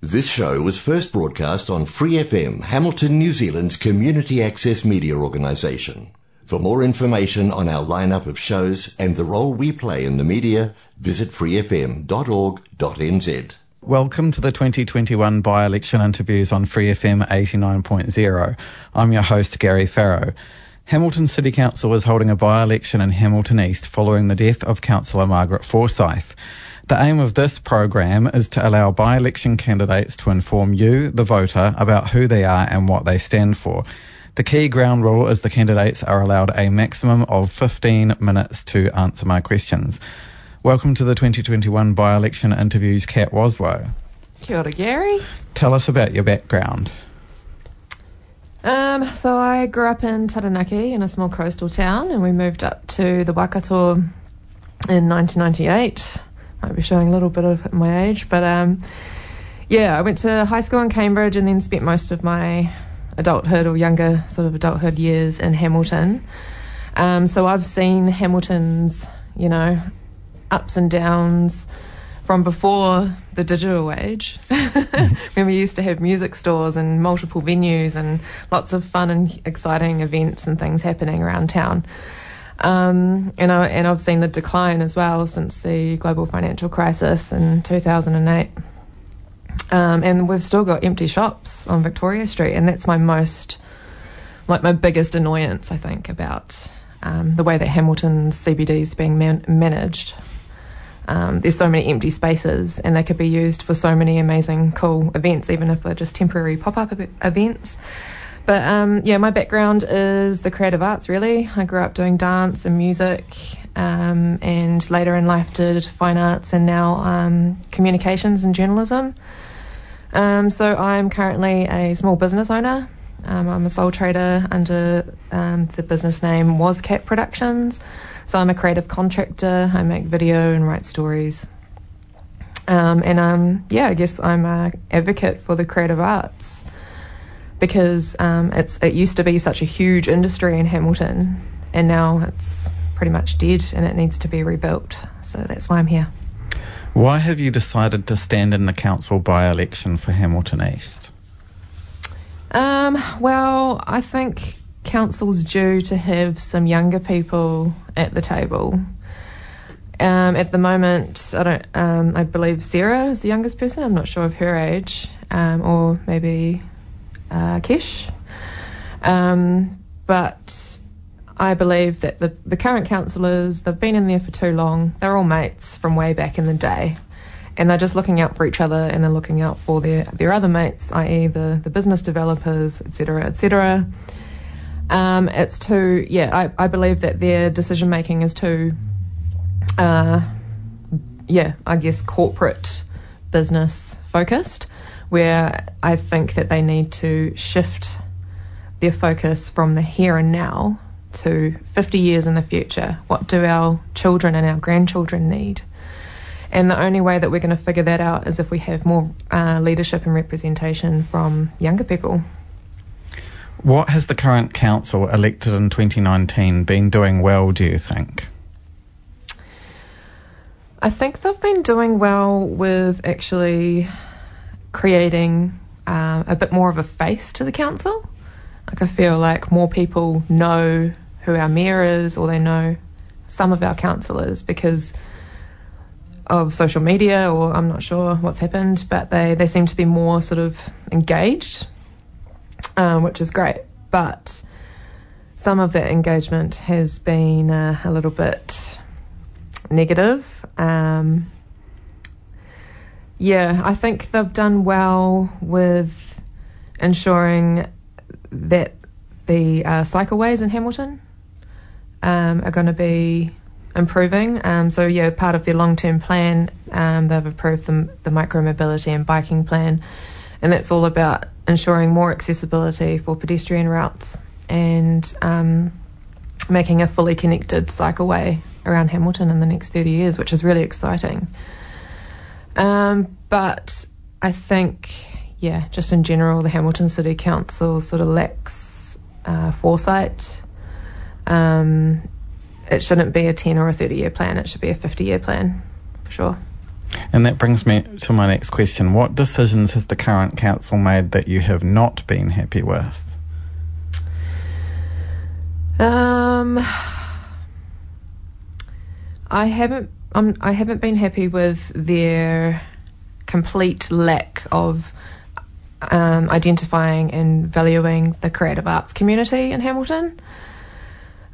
This show was first broadcast on Free FM, Hamilton, New Zealand's community access media organisation. For more information on our lineup of shows and the role we play in the media, visit freefm.org.nz. Welcome to the 2021 by-election interviews on Free FM 89.0. I'm your host, Gary Farrow. Hamilton City Council is holding a by-election in Hamilton East following the death of Councillor Margaret Forsyth. The aim of this program is to allow by-election candidates to inform you, the voter, about who they are and what they stand for. The key ground rule is the candidates are allowed a maximum of 15 minutes to answer my questions. Welcome to the 2021 by-election interviews, Kat Waswo. Kia ora, Gary. Tell us about your background. Um, so I grew up in Taranaki in a small coastal town, and we moved up to the Waikato in 1998. Might be showing a little bit of my age, but um, yeah, I went to high school in Cambridge and then spent most of my adulthood or younger sort of adulthood years in Hamilton. Um, so I've seen Hamilton's, you know, ups and downs from before the digital age, when we used to have music stores and multiple venues and lots of fun and exciting events and things happening around town. Um, and, I, and I've seen the decline as well since the global financial crisis in 2008. Um, and we've still got empty shops on Victoria Street, and that's my most, like my biggest annoyance, I think, about um, the way that Hamilton's CBD is being man- managed. Um, there's so many empty spaces, and they could be used for so many amazing, cool events, even if they're just temporary pop up events. But um, yeah, my background is the creative arts, really. I grew up doing dance and music, um, and later in life did fine arts and now um, communications and journalism. Um, so I'm currently a small business owner. Um, I'm a sole trader under um, the business name Was Cat Productions. So I'm a creative contractor. I make video and write stories. And yeah, I guess I'm an advocate for the creative arts because um, it's it used to be such a huge industry in Hamilton, and now it's pretty much dead, and it needs to be rebuilt. So that's why I'm here. Why have you decided to stand in the council by-election for Hamilton East? Um, well, I think council's due to have some younger people at the table. Um, at the moment, I don't. Um, I believe Sarah is the youngest person. I'm not sure of her age, um, or maybe uh, Kesh. Um, but I believe that the the current councillors they've been in there for too long. They're all mates from way back in the day, and they're just looking out for each other and they're looking out for their their other mates, i.e. the the business developers, etc., etc. Um, it's too, yeah, I, I believe that their decision making is too, uh, yeah, I guess corporate business focused, where I think that they need to shift their focus from the here and now to 50 years in the future. What do our children and our grandchildren need? And the only way that we're going to figure that out is if we have more uh, leadership and representation from younger people. What has the current council elected in 2019 been doing well, do you think? I think they've been doing well with actually creating uh, a bit more of a face to the council. Like, I feel like more people know who our mayor is, or they know some of our councillors because of social media, or I'm not sure what's happened, but they, they seem to be more sort of engaged um, which is great. But some of that engagement has been uh, a little bit negative. Um, yeah, I think they've done well with ensuring that the uh, cycleways in Hamilton um, are going to be improving. Um, so, yeah, part of their long term plan, um, they've approved the, the micro mobility and biking plan, and that's all about ensuring more accessibility for pedestrian routes and um, making a fully connected cycleway around Hamilton in the next 30 years, which is really exciting. Um, but I think, yeah, just in general, the Hamilton City Council sort of lacks uh, foresight. Um, it shouldn't be a 10 or a 30 year plan, it should be a 50 year plan for sure. And that brings me to my next question. What decisions has the current council made that you have not been happy with? Um, I haven't. Um, I haven't been happy with their complete lack of um, identifying and valuing the creative arts community in Hamilton.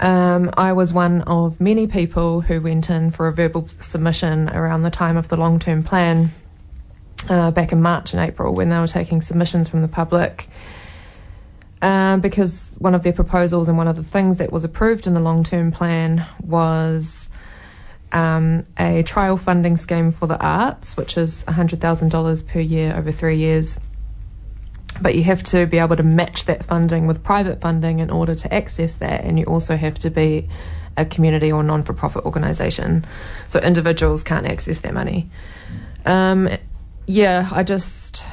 Um, I was one of many people who went in for a verbal submission around the time of the long term plan uh, back in March and April when they were taking submissions from the public. Um, because one of their proposals and one of the things that was approved in the long term plan was um, a trial funding scheme for the arts, which is $100,000 per year over three years but you have to be able to match that funding with private funding in order to access that, and you also have to be a community or non for profit organisation. So individuals can't access that money. Um, yeah, I just.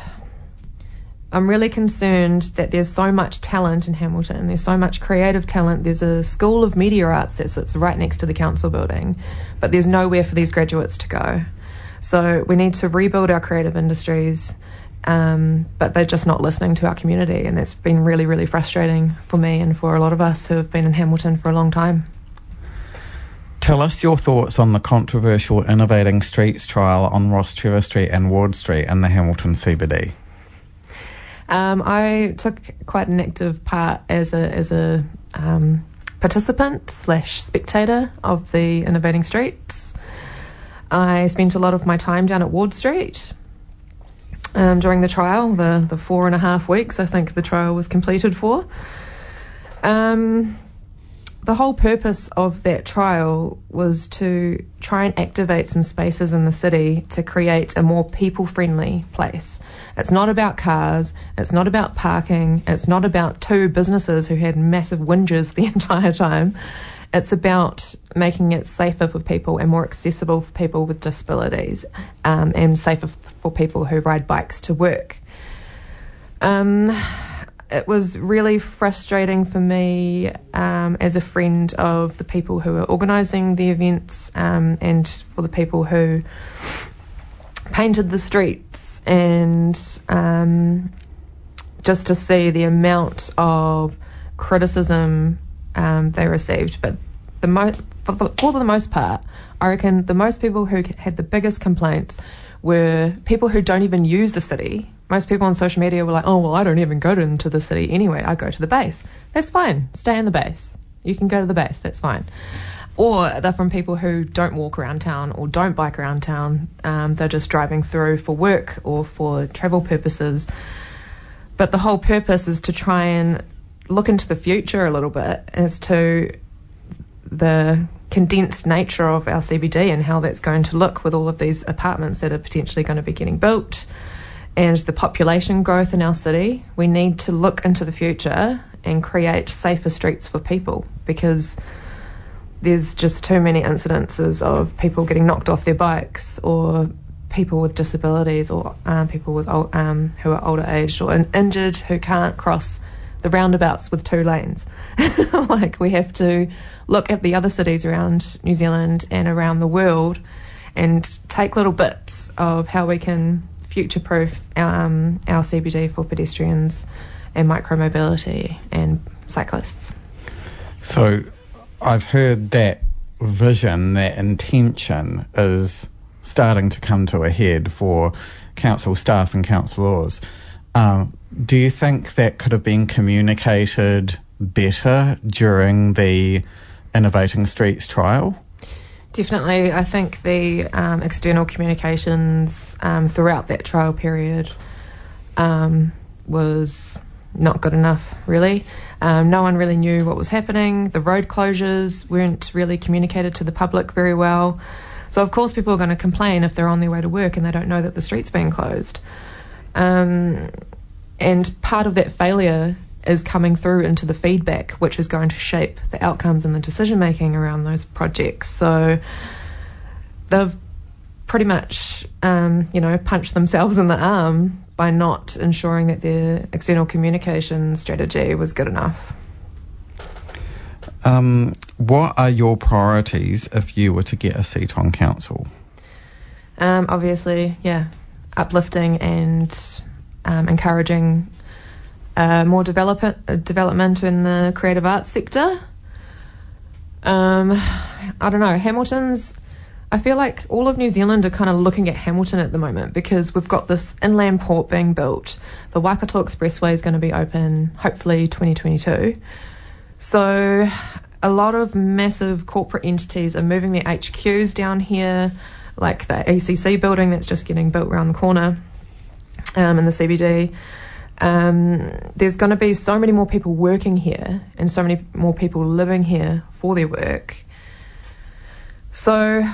I'm really concerned that there's so much talent in Hamilton. There's so much creative talent. There's a school of media arts that sits right next to the council building, but there's nowhere for these graduates to go. So we need to rebuild our creative industries um, but they're just not listening to our community, and it's been really, really frustrating for me and for a lot of us who have been in Hamilton for a long time. Tell us your thoughts on the controversial Innovating Streets trial on Rostrevor Street and Ward Street in the Hamilton CBD. Um, I took quite an active part as a as a um, participant slash spectator of the Innovating Streets. I spent a lot of my time down at Ward Street, um, during the trial, the, the four and a half weeks I think the trial was completed for. Um, the whole purpose of that trial was to try and activate some spaces in the city to create a more people friendly place. It's not about cars, it's not about parking, it's not about two businesses who had massive whinges the entire time. It's about making it safer for people and more accessible for people with disabilities um, and safer for people who ride bikes to work. Um, it was really frustrating for me um, as a friend of the people who are organising the events um, and for the people who painted the streets and um, just to see the amount of criticism um, they received. But the for for the most part, I reckon the most people who had the biggest complaints were people who don't even use the city. Most people on social media were like, "Oh, well, I don't even go to, into the city anyway. I go to the base. That's fine. Stay in the base. You can go to the base. That's fine." Or they're from people who don't walk around town or don't bike around town. Um, they're just driving through for work or for travel purposes. But the whole purpose is to try and look into the future a little bit as to the condensed nature of our CBD and how that's going to look with all of these apartments that are potentially going to be getting built and the population growth in our city. We need to look into the future and create safer streets for people because there's just too many incidences of people getting knocked off their bikes or people with disabilities or um, people with um, who are older aged or injured who can't cross the roundabouts with two lanes. like we have to look at the other cities around New Zealand and around the world and take little bits of how we can future proof um, our CBD for pedestrians and micromobility and cyclists. So I've heard that vision, that intention is starting to come to a head for council staff and councillors. Um, do you think that could have been communicated better during the Innovating Streets trial? Definitely. I think the um, external communications um, throughout that trial period um, was not good enough, really. Um, no one really knew what was happening. The road closures weren't really communicated to the public very well. So, of course, people are going to complain if they're on their way to work and they don't know that the street's being closed. Um, and part of that failure is coming through into the feedback, which is going to shape the outcomes and the decision making around those projects. So they've pretty much, um, you know, punched themselves in the arm by not ensuring that their external communication strategy was good enough. Um, what are your priorities if you were to get a seat on council? Um, obviously, yeah, uplifting and um, encouraging uh, more develop- uh, development in the creative arts sector. Um, I don't know, Hamilton's. I feel like all of New Zealand are kind of looking at Hamilton at the moment because we've got this inland port being built. The Waikato Expressway is going to be open hopefully 2022. So a lot of massive corporate entities are moving their HQs down here, like the ACC building that's just getting built around the corner um, in the CBD. Um, there's going to be so many more people working here and so many more people living here for their work. So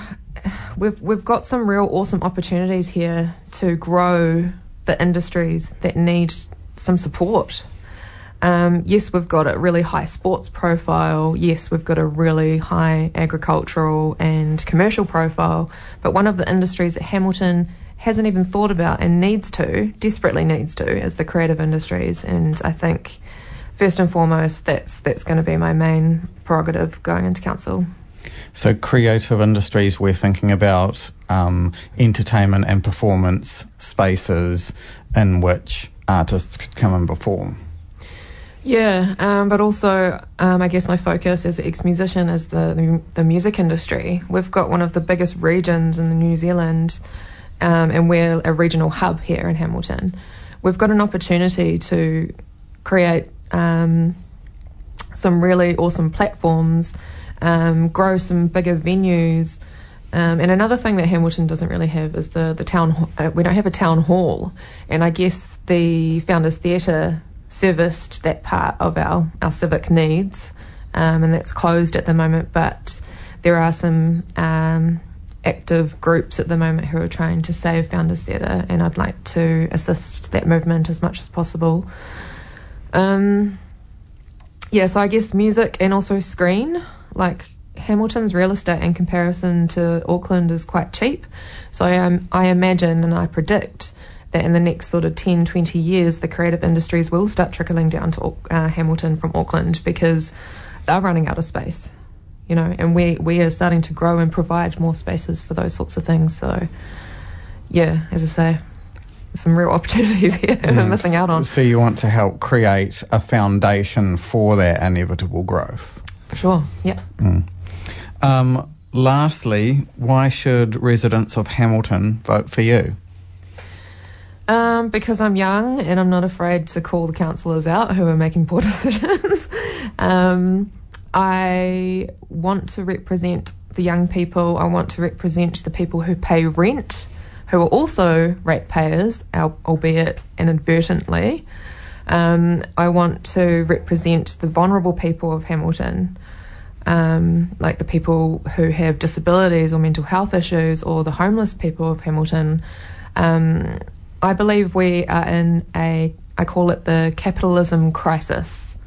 we've we've got some real awesome opportunities here to grow the industries that need some support. Um, yes, we've got a really high sports profile. Yes, we've got a really high agricultural and commercial profile. But one of the industries that Hamilton hasn't even thought about and needs to, desperately needs to, is the creative industries. And I think first and foremost, that's that's going to be my main prerogative going into council. So, creative industries, we're thinking about um, entertainment and performance spaces in which artists could come and perform. Yeah, um, but also, um, I guess my focus as an ex-musician is the, the, the music industry. We've got one of the biggest regions in New Zealand, um, and we're a regional hub here in Hamilton. We've got an opportunity to create um, some really awesome platforms, um, grow some bigger venues. Um, and another thing that Hamilton doesn't really have is the the town. Uh, we don't have a town hall, and I guess the Founders Theatre serviced that part of our, our civic needs, um, and that's closed at the moment. But there are some um, active groups at the moment who are trying to save Founders Theatre, and I'd like to assist that movement as much as possible. Um, yeah, so I guess music and also screen, like Hamilton's real estate in comparison to Auckland is quite cheap. So I, um, I imagine and I predict that in the next sort of 10, 20 years, the creative industries will start trickling down to uh, Hamilton from Auckland because they're running out of space, you know, and we, we are starting to grow and provide more spaces for those sorts of things. So, yeah, as I say, some real opportunities here mm. we're missing out on. So you want to help create a foundation for that inevitable growth? For sure, yeah. Mm. Um, lastly, why should residents of Hamilton vote for you? Um, because I'm young and I'm not afraid to call the councillors out who are making poor decisions. um, I want to represent the young people. I want to represent the people who pay rent, who are also ratepayers, albeit inadvertently. Um, I want to represent the vulnerable people of Hamilton, um, like the people who have disabilities or mental health issues, or the homeless people of Hamilton. Um, I believe we are in a, I call it the capitalism crisis,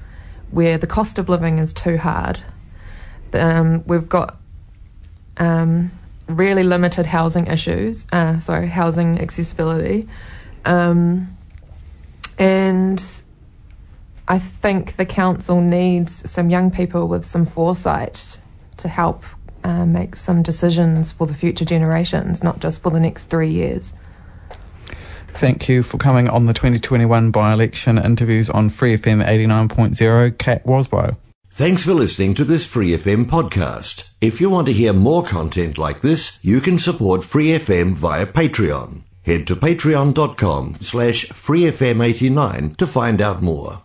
where the cost of living is too hard. Um, we've got um, really limited housing issues, uh, sorry, housing accessibility. Um, and I think the council needs some young people with some foresight to help uh, make some decisions for the future generations, not just for the next three years. Thank you for coming on the 2021 by-election interviews on Free FM 89.0, Kat Waswo. Thanks for listening to this Free FM podcast. If you want to hear more content like this, you can support Free FM via Patreon. Head to patreon.com slash freefm89 to find out more.